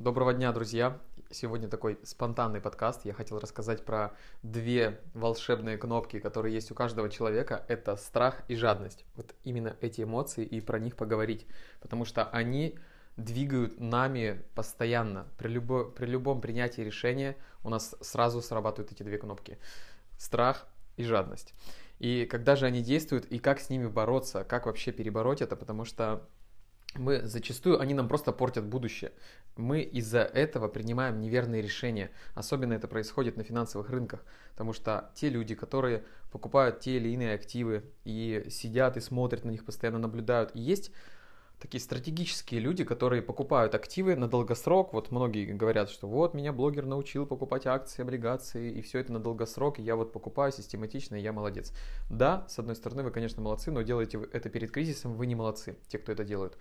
Доброго дня, друзья! Сегодня такой спонтанный подкаст. Я хотел рассказать про две волшебные кнопки, которые есть у каждого человека. Это страх и жадность. Вот именно эти эмоции и про них поговорить. Потому что они двигают нами постоянно. При, любо, при любом принятии решения у нас сразу срабатывают эти две кнопки. Страх и жадность. И когда же они действуют, и как с ними бороться, как вообще перебороть это, потому что мы зачастую, они нам просто портят будущее. Мы из-за этого принимаем неверные решения. Особенно это происходит на финансовых рынках. Потому что те люди, которые покупают те или иные активы и сидят и смотрят на них, постоянно наблюдают, есть такие стратегические люди, которые покупают активы на долгосрок. Вот многие говорят, что вот меня блогер научил покупать акции, облигации, и все это на долгосрок, и я вот покупаю систематично, и я молодец. Да, с одной стороны, вы, конечно, молодцы, но делаете это перед кризисом, вы не молодцы, те, кто это делают.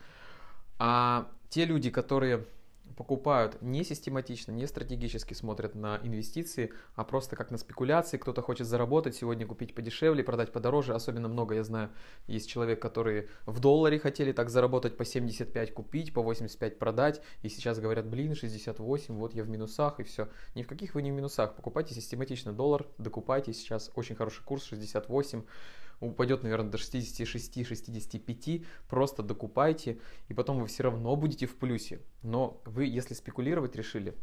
А те люди, которые покупают не систематично, не стратегически смотрят на инвестиции, а просто как на спекуляции. Кто-то хочет заработать, сегодня купить подешевле, продать подороже. Особенно много, я знаю, есть человек, которые в долларе хотели так заработать по 75 купить, по 85 продать. И сейчас говорят, блин, 68, вот я в минусах и все. Ни в каких вы не в минусах. Покупайте систематично доллар, докупайте. Сейчас очень хороший курс 68 упадет, наверное, до 66-65, просто докупайте, и потом вы все равно будете в плюсе. Но вы, если спекулировать решили,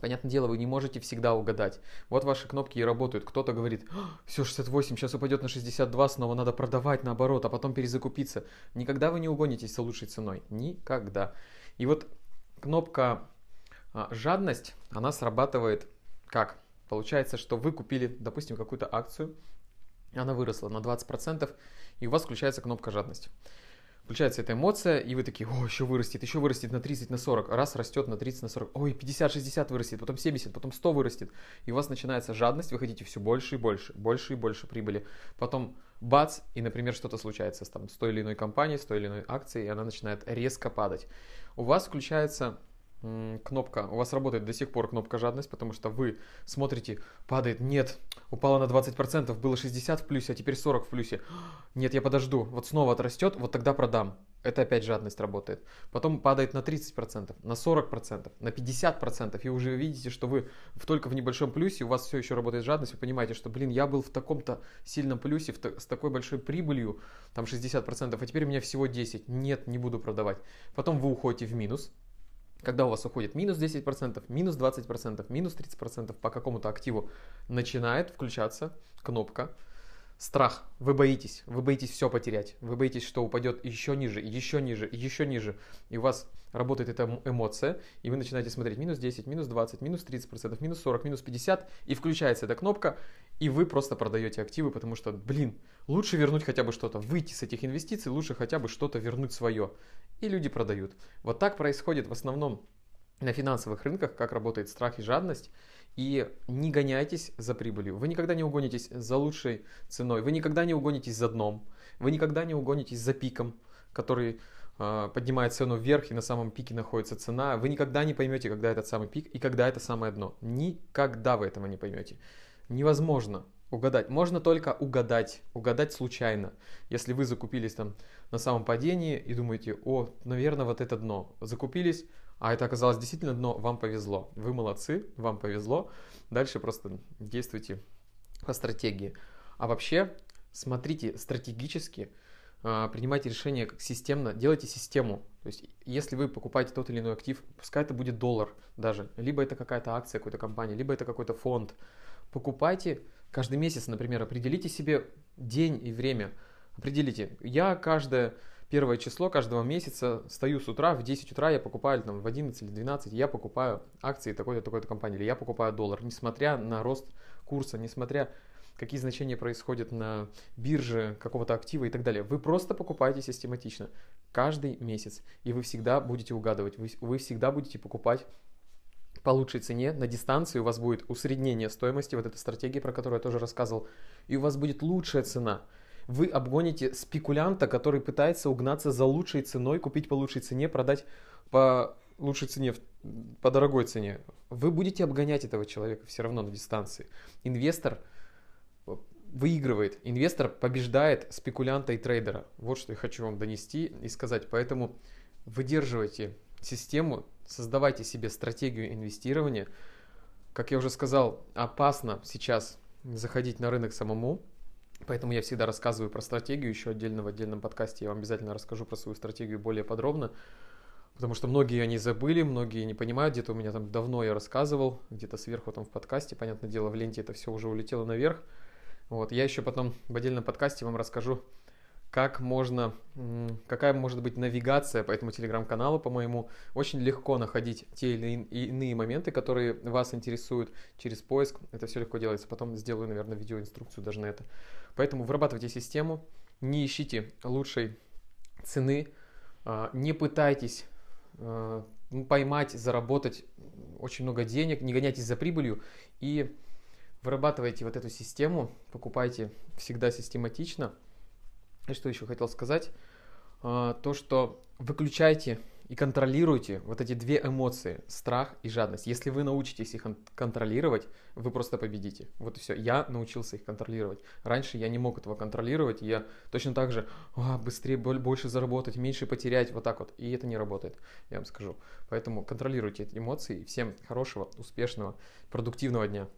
Понятное дело, вы не можете всегда угадать. Вот ваши кнопки и работают. Кто-то говорит, все, 68, сейчас упадет на 62, снова надо продавать наоборот, а потом перезакупиться. Никогда вы не угонитесь за лучшей ценой. Никогда. И вот кнопка а, жадность, она срабатывает как? Получается, что вы купили, допустим, какую-то акцию, она выросла на 20%, и у вас включается кнопка жадность. Включается эта эмоция, и вы такие, о, еще вырастет, еще вырастет на 30, на 40, раз растет на 30, на 40, ой, 50, 60 вырастет, потом 70, потом 100 вырастет, и у вас начинается жадность, вы хотите все больше и больше, больше и больше прибыли. Потом бац, и, например, что-то случается с, там, с той или иной компанией, с той или иной акцией, и она начинает резко падать. У вас включается кнопка, у вас работает до сих пор кнопка жадность, потому что вы смотрите, падает, нет, упало на 20%, было 60 в плюсе, а теперь 40 в плюсе. Нет, я подожду, вот снова отрастет, вот тогда продам. Это опять жадность работает. Потом падает на 30%, на 40%, на 50%, и уже видите, что вы только в небольшом плюсе, у вас все еще работает жадность, вы понимаете, что, блин, я был в таком-то сильном плюсе, с такой большой прибылью, там 60%, а теперь у меня всего 10. Нет, не буду продавать. Потом вы уходите в минус, когда у вас уходит минус 10%, минус 20%, минус 30% по какому-то активу, начинает включаться кнопка страх. Вы боитесь, вы боитесь все потерять, вы боитесь, что упадет еще ниже, еще ниже, еще ниже. И у вас работает эта эмоция, и вы начинаете смотреть минус 10, минус 20, минус 30%, минус 40, минус 50, и включается эта кнопка, и вы просто продаете активы, потому что, блин, лучше вернуть хотя бы что-то, выйти с этих инвестиций, лучше хотя бы что-то вернуть свое. И люди продают. Вот так происходит в основном на финансовых рынках, как работает страх и жадность. И не гоняйтесь за прибылью. Вы никогда не угонитесь за лучшей ценой. Вы никогда не угонитесь за дном. Вы никогда не угонитесь за пиком, который э, поднимает цену вверх и на самом пике находится цена. Вы никогда не поймете, когда этот самый пик и когда это самое дно. Никогда вы этого не поймете. Невозможно угадать. Можно только угадать, угадать случайно. Если вы закупились там на самом падении и думаете, о, наверное, вот это дно. Закупились, а это оказалось действительно дно, вам повезло. Вы молодцы, вам повезло. Дальше просто действуйте по стратегии. А вообще, смотрите стратегически, а, принимайте решения как системно, делайте систему. То есть, если вы покупаете тот или иной актив, пускай это будет доллар даже, либо это какая-то акция какой-то компании, либо это какой-то фонд. Покупайте каждый месяц, например, определите себе день и время. Определите, я каждое первое число каждого месяца стою с утра, в 10 утра я покупаю, там, в 11 или 12, я покупаю акции такой-то, такой-то компании, или я покупаю доллар, несмотря на рост курса, несмотря какие значения происходят на бирже какого-то актива и так далее. Вы просто покупаете систематично каждый месяц, и вы всегда будете угадывать, вы, вы всегда будете покупать по лучшей цене на дистанции, у вас будет усреднение стоимости, вот эта стратегия, про которую я тоже рассказывал, и у вас будет лучшая цена – вы обгоните спекулянта, который пытается угнаться за лучшей ценой, купить по лучшей цене, продать по лучшей цене, по дорогой цене. Вы будете обгонять этого человека все равно на дистанции. Инвестор выигрывает, инвестор побеждает спекулянта и трейдера. Вот что я хочу вам донести и сказать. Поэтому выдерживайте систему, создавайте себе стратегию инвестирования. Как я уже сказал, опасно сейчас заходить на рынок самому, поэтому я всегда рассказываю про стратегию, еще отдельно в отдельном подкасте. Я вам обязательно расскажу про свою стратегию более подробно, потому что многие они забыли, многие не понимают, где-то у меня там давно я рассказывал, где-то сверху там в подкасте, понятное дело, в ленте это все уже улетело наверх. Вот, я еще потом в отдельном подкасте вам расскажу, как можно, какая может быть навигация по этому телеграм-каналу, по-моему, очень легко находить те или иные моменты, которые вас интересуют через поиск. Это все легко делается. Потом сделаю, наверное, видеоинструкцию даже на это. Поэтому вырабатывайте систему, не ищите лучшей цены, а, не пытайтесь а, поймать, заработать очень много денег, не гоняйтесь за прибылью и вырабатывайте вот эту систему, покупайте всегда систематично – и что еще хотел сказать? А, то, что выключайте и контролируйте вот эти две эмоции, страх и жадность. Если вы научитесь их контролировать, вы просто победите. Вот и все. Я научился их контролировать. Раньше я не мог этого контролировать. Я точно так же а, быстрее, больше заработать, меньше потерять, вот так вот. И это не работает, я вам скажу. Поэтому контролируйте эти эмоции. Всем хорошего, успешного, продуктивного дня.